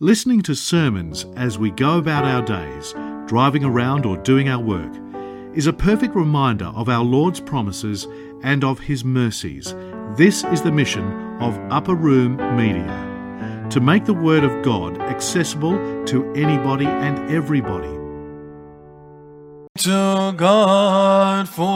Listening to sermons as we go about our days, driving around or doing our work, is a perfect reminder of our Lord's promises and of His mercies. This is the mission of Upper Room Media to make the Word of God accessible to anybody and everybody. To God forever.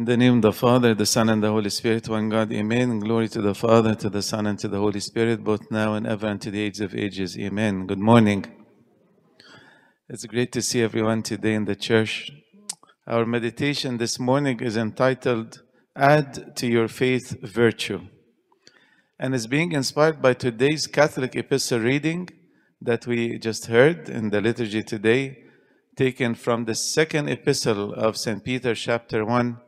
In the name of the Father, the Son, and the Holy Spirit, one God, Amen. Glory to the Father, to the Son, and to the Holy Spirit, both now and ever, and to the age of ages. Amen. Good morning. It's great to see everyone today in the church. Our meditation this morning is entitled Add to Your Faith Virtue, and is being inspired by today's Catholic epistle reading that we just heard in the liturgy today, taken from the second epistle of St. Peter, chapter 1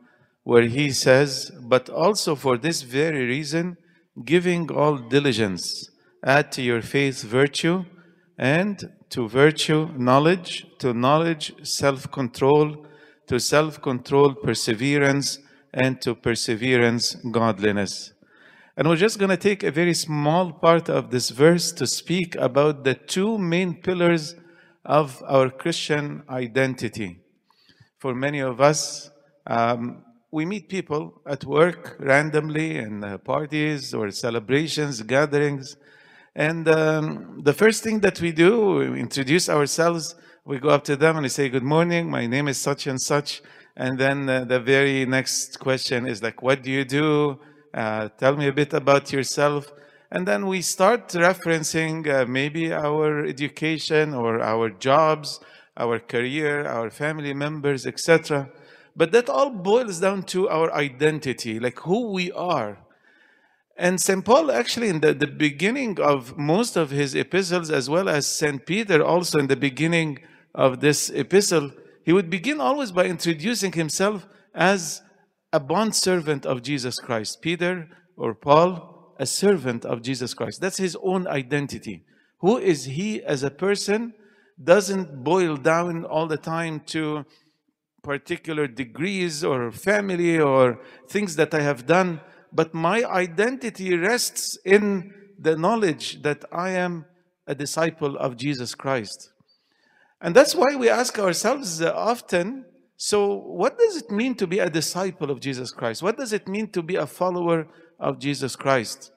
where he says, But also for this very reason, giving all diligence, add to your faith virtue, and to virtue knowledge, to knowledge self control, to self control perseverance, and to perseverance godliness. And we're just going to take a very small part of this verse to speak about the two main pillars of our Christian identity. For many of us, um, we meet people at work randomly in uh, parties or celebrations, gatherings. And um, the first thing that we do, we introduce ourselves. We go up to them and we say, Good morning, my name is such and such. And then uh, the very next question is like, What do you do? Uh, tell me a bit about yourself. And then we start referencing uh, maybe our education or our jobs, our career, our family members, etc. But that all boils down to our identity, like who we are. And St. Paul, actually, in the, the beginning of most of his epistles, as well as St. Peter, also in the beginning of this epistle, he would begin always by introducing himself as a bond servant of Jesus Christ. Peter or Paul, a servant of Jesus Christ. That's his own identity. Who is he as a person doesn't boil down all the time to particular degrees or family or things that I have done, but my identity rests in the knowledge that I am a disciple of Jesus Christ. And that's why we ask ourselves uh, often so, what does it mean to be a disciple of Jesus Christ? What does it mean to be a follower of Jesus Christ?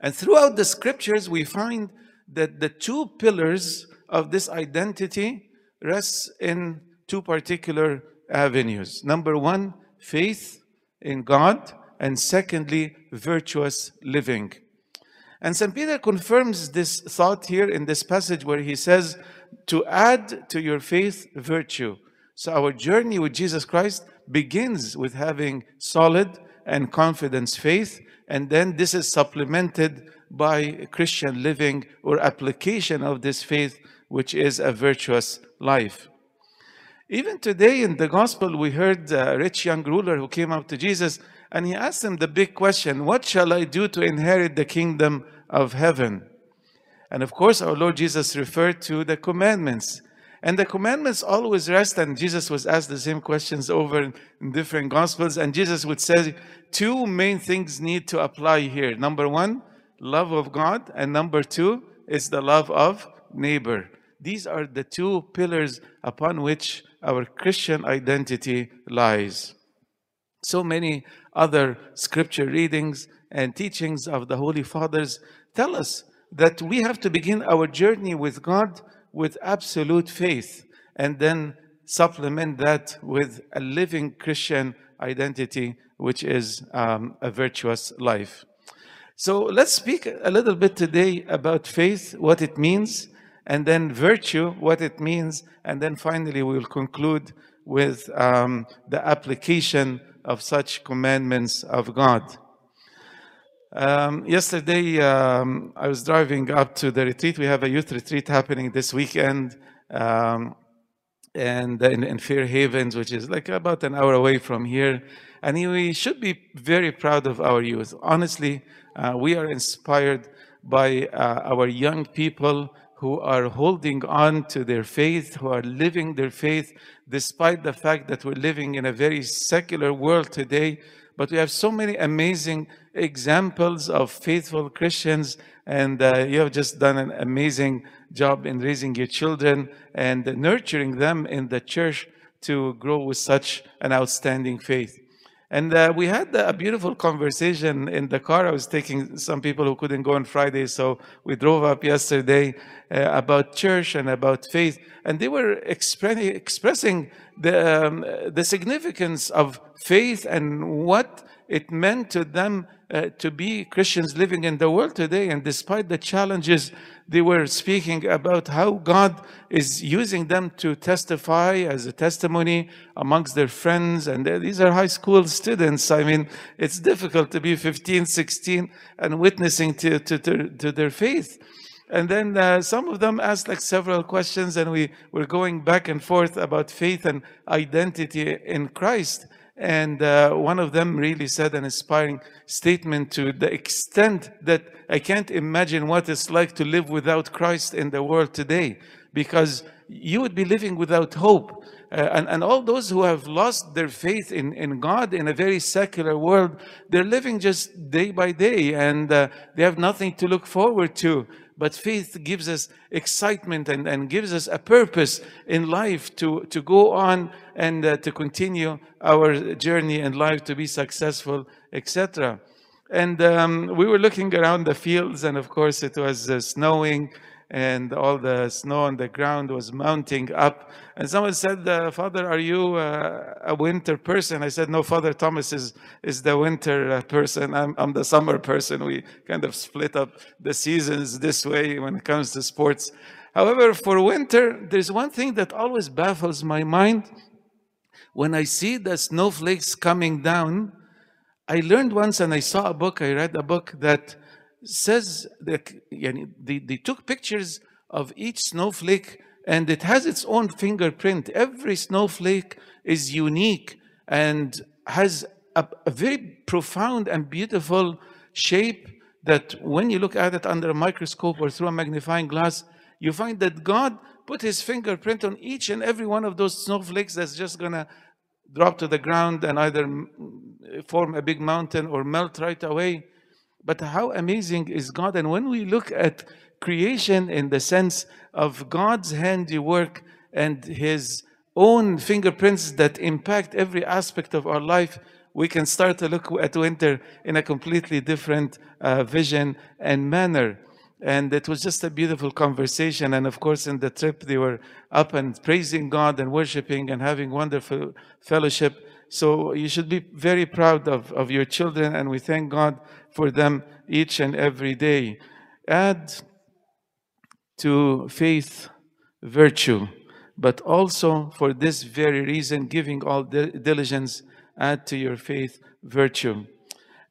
And throughout the scriptures, we find that the two pillars of this identity rests in two particular avenues. Number one, faith in God, and secondly, virtuous living. And St. Peter confirms this thought here in this passage where he says, to add to your faith virtue. So our journey with Jesus Christ begins with having solid and confidence faith, and then this is supplemented by Christian living or application of this faith, which is a virtuous life. Even today in the gospel, we heard a rich young ruler who came up to Jesus and he asked him the big question What shall I do to inherit the kingdom of heaven? And of course, our Lord Jesus referred to the commandments. And the commandments always rest, and Jesus was asked the same questions over in different gospels. And Jesus would say, two main things need to apply here. Number one, love of God, and number two is the love of neighbor. These are the two pillars upon which our Christian identity lies. So many other scripture readings and teachings of the Holy Fathers tell us that we have to begin our journey with God with absolute faith and then supplement that with a living Christian identity, which is um, a virtuous life. So let's speak a little bit today about faith, what it means, and then virtue, what it means, and then finally we will conclude with um, the application of such commandments of God. Um, yesterday, um, I was driving up to the retreat. We have a youth retreat happening this weekend, um, and in, in Fair Havens, which is like about an hour away from here. And we should be very proud of our youth. Honestly, uh, we are inspired by uh, our young people who are holding on to their faith, who are living their faith, despite the fact that we're living in a very secular world today. But we have so many amazing examples of faithful Christians, and uh, you have just done an amazing job in raising your children and nurturing them in the church to grow with such an outstanding faith. And uh, we had a beautiful conversation in the car. I was taking some people who couldn't go on Friday, so we drove up yesterday uh, about church and about faith. And they were expre- expressing the, um, the significance of faith and what it meant to them uh, to be Christians living in the world today. And despite the challenges, they were speaking about how God is using them to testify as a testimony amongst their friends. And these are high school students. I mean, it's difficult to be 15, 16 and witnessing to, to, to, to their faith. And then uh, some of them asked like several questions, and we were going back and forth about faith and identity in Christ. And uh, one of them really said an inspiring statement to the extent that I can't imagine what it's like to live without Christ in the world today, because you would be living without hope. Uh, and, and all those who have lost their faith in, in God in a very secular world, they're living just day by day and uh, they have nothing to look forward to. But faith gives us excitement and, and gives us a purpose in life to, to go on and uh, to continue our journey in life to be successful, etc. And um, we were looking around the fields, and of course, it was uh, snowing and all the snow on the ground was mounting up. And someone said, uh, Father, are you uh, a winter person? I said, No, Father Thomas is, is the winter uh, person. I'm, I'm the summer person. We kind of split up the seasons this way when it comes to sports. However, for winter, there's one thing that always baffles my mind. When I see the snowflakes coming down, I learned once and I saw a book, I read a book that says that they, they took pictures of each snowflake and it has its own fingerprint. Every snowflake is unique and has a, a, very profound and beautiful shape that when you look at it under a microscope or through a magnifying glass, you find that God put his fingerprint on each and every one of those snowflakes that's just to drop to the ground and either form a big mountain or melt right away. But how amazing is God? And when we look at creation in the sense of God's handiwork and His own fingerprints that impact every aspect of our life, we can start to look at winter in a completely different uh, vision and manner. And it was just a beautiful conversation. And of course, in the trip, they were up and praising God and worshiping and having wonderful fellowship. So you should be very proud of, of your children, and we thank God for them each and every day. Add to faith virtue, but also for this very reason, giving all diligence, add to your faith virtue.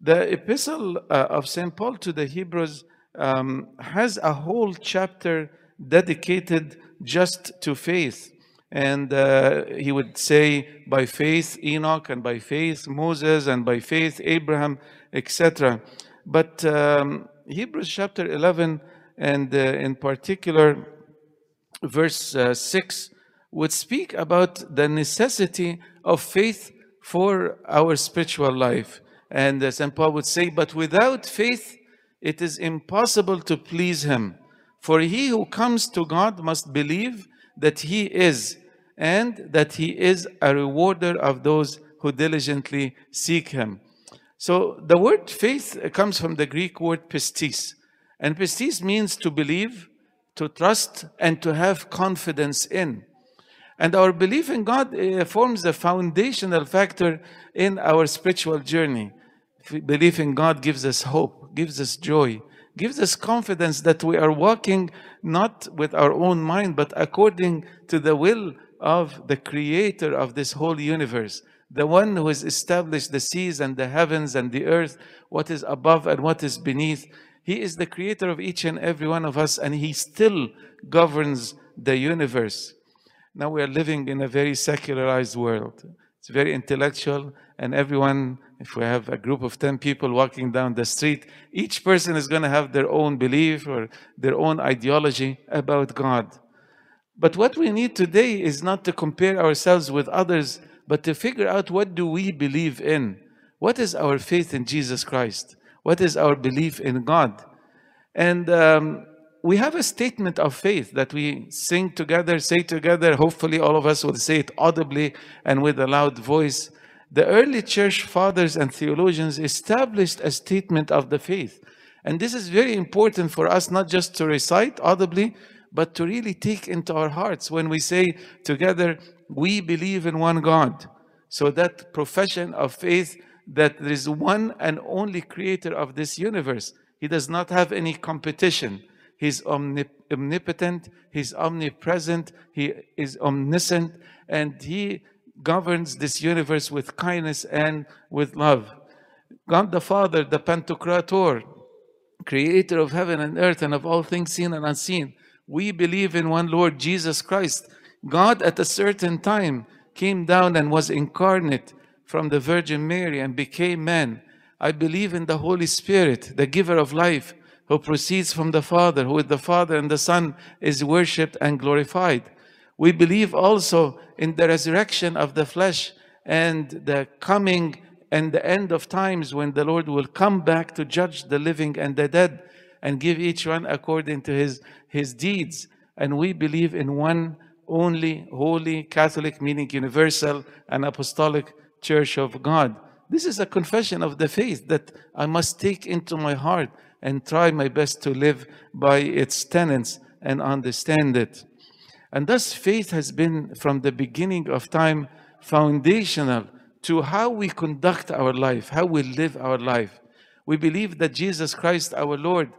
The epistle uh, of St. Paul to the Hebrews um, has a whole chapter dedicated just to faith. And uh, he would say, by faith Enoch, and by faith Moses, and by faith Abraham, etc. But um, Hebrews chapter 11, and uh, in particular, verse uh, 6, would speak about the necessity of faith for our spiritual life. And uh, St. Paul would say, But without faith, it is impossible to please him. For he who comes to God must believe that he is, and that he is a rewarder of those who diligently seek him. So the word faith comes from the Greek word pistis. And pistis means to believe, to trust, and to have confidence in. And our belief in God uh, forms the foundational factor in our spiritual journey. Belief in God gives us hope, gives us joy, gives us confidence that we are walking not with our own mind, but according to the will of the creator of this whole universe, the one who has established the seas and the heavens and the earth, what is above and what is beneath. He is the creator of each and every one of us, and He still governs the universe. Now we are living in a very secularized world. It's very intellectual, and everyone, if we have a group of 10 people walking down the street, each person is going to have their own belief or their own ideology about God. But what we need today is not to compare ourselves with others, but to figure out what do we believe in? What is our faith in Jesus Christ? What is our belief in God? And um, we have a statement of faith that we sing together, say together. Hopefully, all of us will say it audibly and with a loud voice. The early church fathers and theologians established a statement of the faith. And this is very important for us not just to recite audibly, but to really take into our hearts when we say together, we believe in one God. So that profession of faith that there is one and only creator of this universe. He does not have any competition. He's omnip- omnipotent, He's omnipresent, He is omniscient, and He governs this universe with kindness and with love. God the Father, the Pantocrator, creator of heaven and earth and of all things seen and unseen. We believe in one Lord Jesus Christ. God at a certain time came down and was incarnate from the Virgin Mary and became man. I believe in the Holy Spirit, the giver of life, who proceeds from the Father, who with the Father and the Son is worshipped and glorified. We believe also in the resurrection of the flesh and the coming and the end of times when the Lord will come back to judge the living and the dead and give each one according to his, his deeds. And we believe in one only holy Catholic, meaning universal and apostolic church of God. This is a confession of the faith that I must take into my heart and try my best to live by its tenets and understand it. And thus, faith has been from the beginning of time foundational to how we conduct our life, how we live our life. We believe that Jesus Christ, our Lord,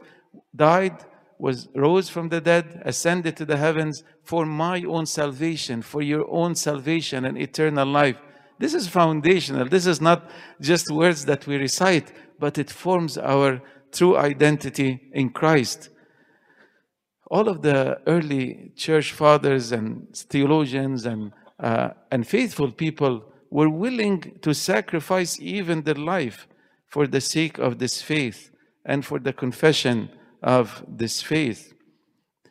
died, was rose from the dead, ascended to the heavens for my own salvation, for your own salvation and eternal life. This is foundational. This is not just words that we recite, but it forms our true identity in Christ. All of the early church fathers and theologians and, uh, and faithful people were willing to sacrifice even their life for the sake of this faith and for the confession of this faith.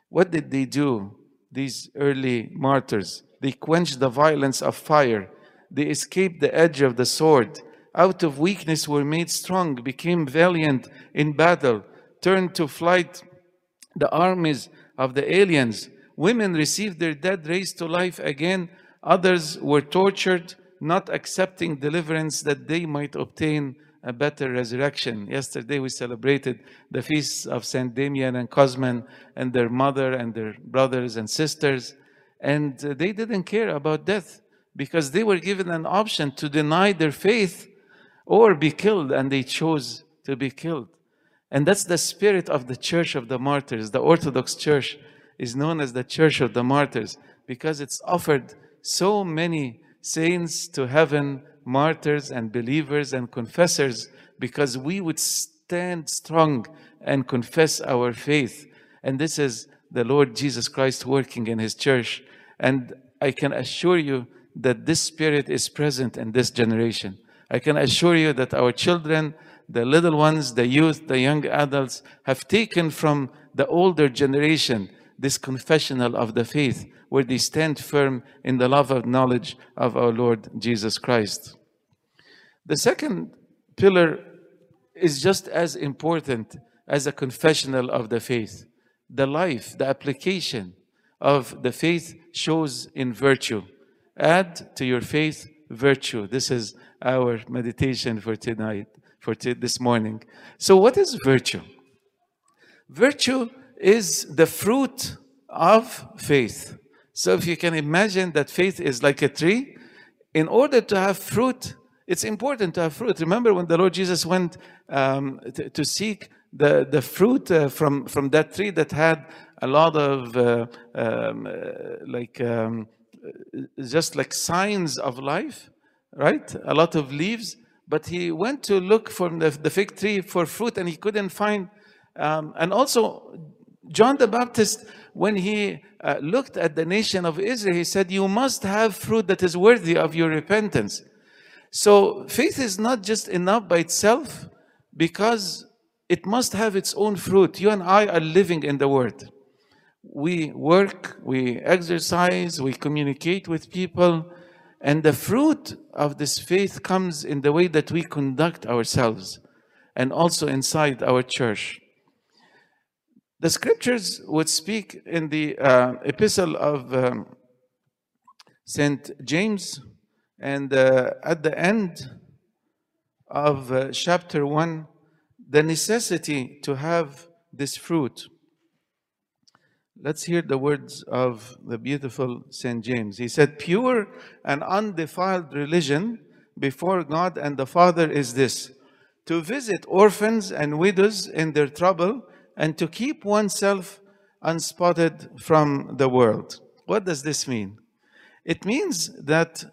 What did they do, these early martyrs? They quenched the violence of fire, they escaped the edge of the sword out of weakness were made strong, became valiant in battle, turned to flight the armies of the aliens. Women received their dead raised to life again. Others were tortured, not accepting deliverance that they might obtain a better resurrection. Yesterday we celebrated the feasts of Saint Damian and Cosmas and their mother and their brothers and sisters. And they didn't care about death because they were given an option to deny their faith or be killed, and they chose to be killed. And that's the spirit of the Church of the Martyrs. The Orthodox Church is known as the Church of the Martyrs because it's offered so many saints to heaven, martyrs and believers and confessors, because we would stand strong and confess our faith. And this is the Lord Jesus Christ working in His church. And I can assure you that this spirit is present in this generation. I can assure you that our children, the little ones, the youth, the young adults, have taken from the older generation this confessional of the faith, where they stand firm in the love and knowledge of our Lord Jesus Christ. The second pillar is just as important as a confessional of the faith. The life, the application of the faith shows in virtue. Add to your faith virtue. This is our meditation for tonight, for this morning. So, what is virtue? Virtue is the fruit of faith. So, if you can imagine that faith is like a tree, in order to have fruit, it's important to have fruit. Remember when the Lord Jesus went um, to, to seek the, the fruit uh, from, from that tree that had a lot of uh, um, uh, like um, uh, just like signs of life, right? A lot of leaves. But he went to look for the, the fig tree for fruit and he couldn't find. Um, and also, John the Baptist, when he uh, looked at the nation of Israel, he said, You must have fruit that is worthy of your repentance. So faith is not just enough by itself because it must have its own fruit. You and I are living in the Word. We work, we exercise, we communicate with people, and the fruit of this faith comes in the way that we conduct ourselves and also inside our church. The scriptures would speak in the uh, epistle of um, St. James, and uh, at the end of uh, chapter 1, the necessity to have this fruit. Let's hear the words of the beautiful St. James. He said, Pure and undefiled religion before God and the Father is this to visit orphans and widows in their trouble and to keep oneself unspotted from the world. What does this mean? It means that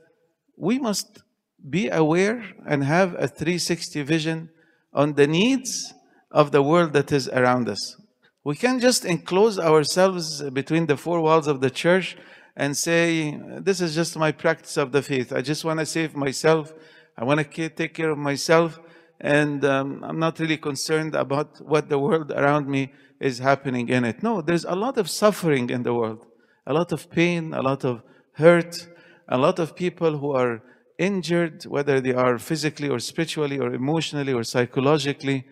we must be aware and have a 360 vision on the needs of the world that is around us. We can't just enclose ourselves between the four walls of the church and say, This is just my practice of the faith. I just want to save myself. I want to take care of myself. And um, I'm not really concerned about what the world around me is happening in it. No, there's a lot of suffering in the world, a lot of pain, a lot of hurt, a lot of people who are injured, whether they are physically or spiritually or emotionally or psychologically.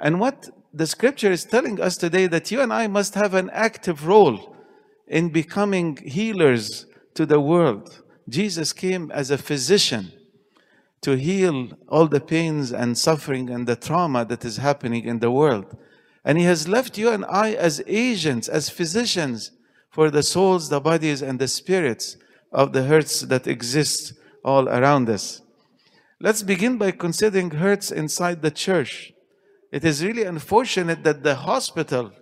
And what the scripture is telling us today that you and I must have an active role in becoming healers to the world. Jesus came as a physician to heal all the pains and suffering and the trauma that is happening in the world. And he has left you and I as agents, as physicians for the souls, the bodies, and the spirits of the hurts that exist all around us. Let's begin by considering hurts inside the church. It is really unfortunate that the hospital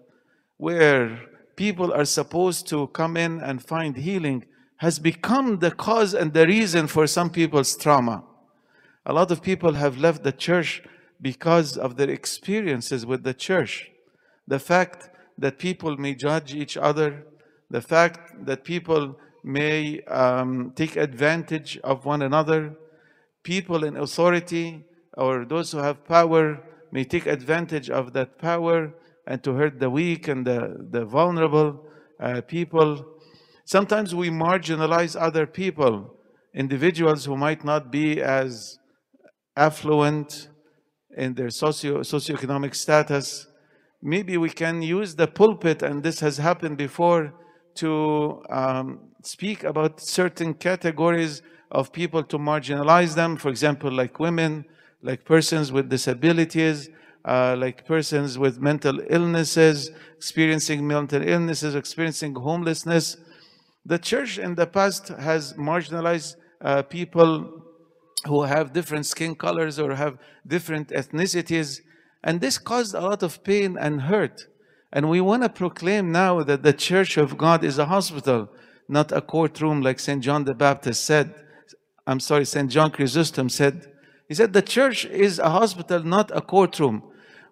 where people are supposed to come in and find healing has become the cause and the reason for some people's trauma. A lot of people have left the church because of their experiences with the church. The fact that people may judge each other, the fact that people may um, take advantage of one another. People in authority or those who have power may take advantage of that power and to hurt the weak and the, the vulnerable uh, people. Sometimes we marginalize other people, individuals who might not be as affluent in their socio socioeconomic status. Maybe we can use the pulpit, and this has happened before, to um, speak about certain categories of people to marginalize them, for example, like women, like persons with disabilities, uh, like persons with mental illnesses, experiencing mental illnesses, experiencing homelessness. The church in the past has marginalized uh, people who have different skin colors or have different ethnicities, and this caused a lot of pain and hurt. And we want to proclaim now that the church of God is a hospital not a courtroom like St. John the Baptist said. I'm sorry, St. John Chrysostom said. He said the church is a hospital, not a courtroom,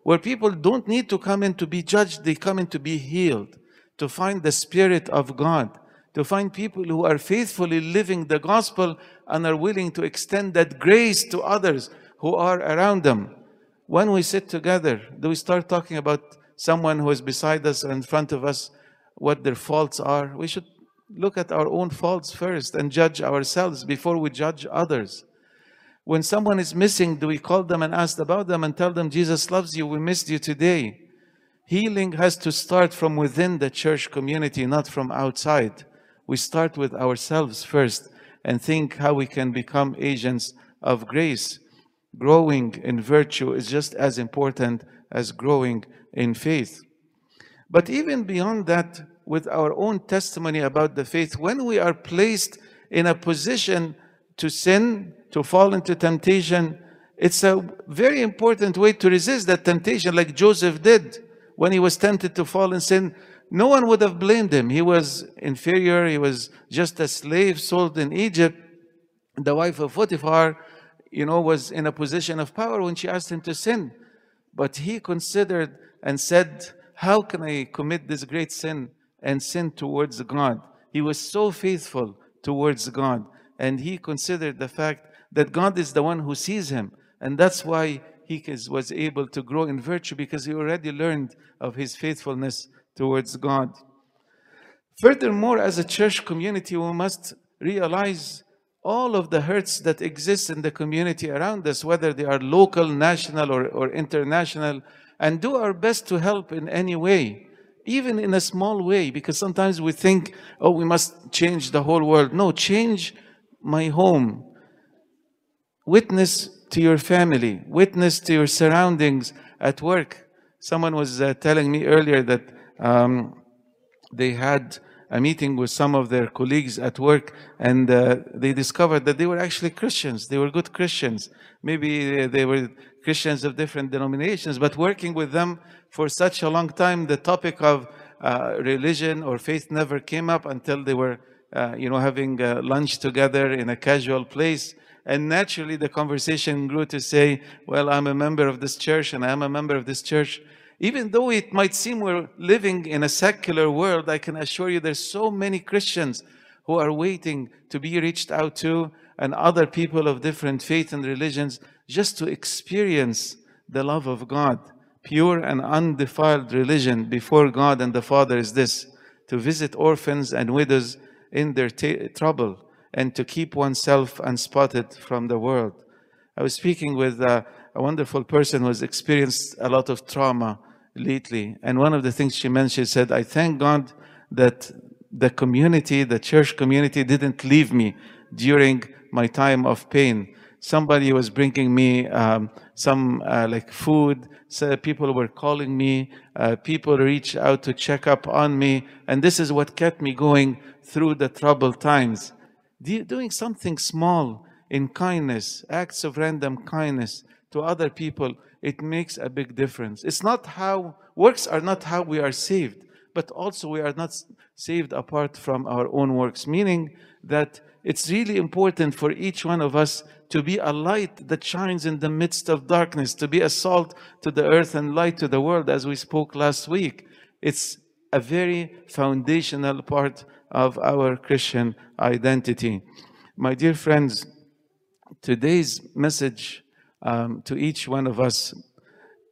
where people don't need to come in to be judged, they come in to be healed, to find the Spirit of God, to find people who are faithfully living the gospel and are willing to extend that grace to others who are around them. When we sit together, do we start talking about someone who is beside us or in front of us, what their faults are? We should look at our own faults first and judge ourselves before we judge others. When someone is missing, do we call them and ask about them and tell them, Jesus loves you, we missed you today? Healing has to start from within the church community, not from outside. We start with ourselves first and think how we can become agents of grace. Growing in virtue is just as important as growing in faith. But even beyond that, with our own testimony about the faith, when we are placed in a position to sin, to fall into temptation, it's a very important way to resist that temptation, like Joseph did when he was tempted to fall in sin. No one would have blamed him. He was inferior, he was just a slave sold in Egypt. The wife of Potiphar, you know, was in a position of power when she asked him to sin. But he considered and said, How can I commit this great sin and sin towards God? He was so faithful towards God. And he considered the fact that God is the one who sees him. And that's why he was able to grow in virtue because he already learned of his faithfulness towards God. Furthermore, as a church community, we must realize all of the hurts that exist in the community around us, whether they are local, national, or, or international, and do our best to help in any way, even in a small way, because sometimes we think, oh, we must change the whole world. No, change my home. Witness to your family, witness to your surroundings at work. Someone was uh, telling me earlier that um, they had a meeting with some of their colleagues at work and uh, they discovered that they were actually Christians. They were good Christians. Maybe they were Christians of different denominations, but working with them for such a long time, the topic of uh, religion or faith never came up until they were, uh, you know, having uh, lunch together in a casual place. And naturally, the conversation grew to say, Well, I'm a member of this church and I'm a member of this church. Even though it might seem we're living in a secular world, I can assure you there's so many Christians who are waiting to be reached out to and other people of different faith and religions just to experience the love of God. Pure and undefiled religion before God and the Father is this to visit orphans and widows in their trouble and to keep oneself unspotted from the world. I was speaking with uh, a wonderful person who has experienced a lot of trauma lately. And one of the things she mentioned, she said, I thank God that the community, the church community, didn't leave me during my time of pain. Somebody was bringing me um, some uh, like food. So people were calling me. Uh, people reached out to check up on me. And this is what kept me going through the troubled times. Doing something small in kindness, acts of random kindness to other people, it makes a big difference. It's not how, works are not how we are saved, but also we are not saved apart from our own works, meaning that it's really important for each one of us to be a light that shines in the midst of darkness, to be a salt to the earth and light to the world, as we spoke last week. It's a very foundational part of our Christian identity. My dear friends, today's message um, to each one of us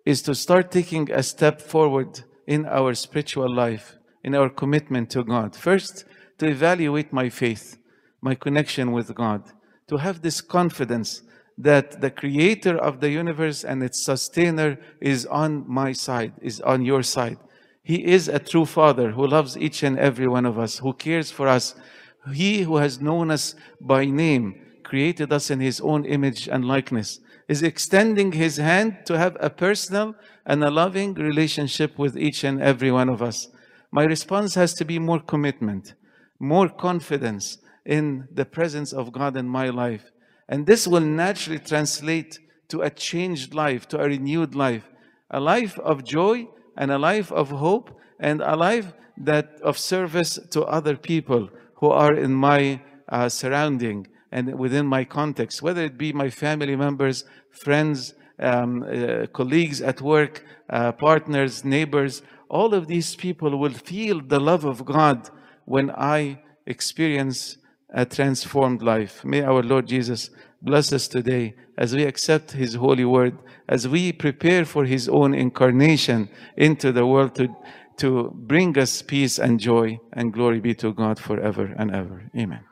is to start taking a step forward in our spiritual life, in our commitment to God. First, to evaluate my faith, my connection with God, to have this confidence that the creator of the universe and its sustainer is on my side, is on your side. He is a true father who loves each and every one of us, who cares for us. He who has known us by name, created us in his own image and likeness is extending his hand to have a personal and a loving relationship with each and every one of us. My response has to be more commitment, more confidence in the presence of God in my life. And this will naturally translate to a changed life, to a renewed life, a life of joy and a life of hope and a life that of service to other people who are in my uh, surrounding and within my context, whether it be my family members, friends, um, uh, colleagues at work, uh, partners, neighbors, all of these people will feel the love of God when I experience a transformed life. May our Lord Jesus bless us today as we accept His holy word, as we prepare for His own incarnation into the world to, to bring us peace and joy, and glory be to God forever and ever. Amen.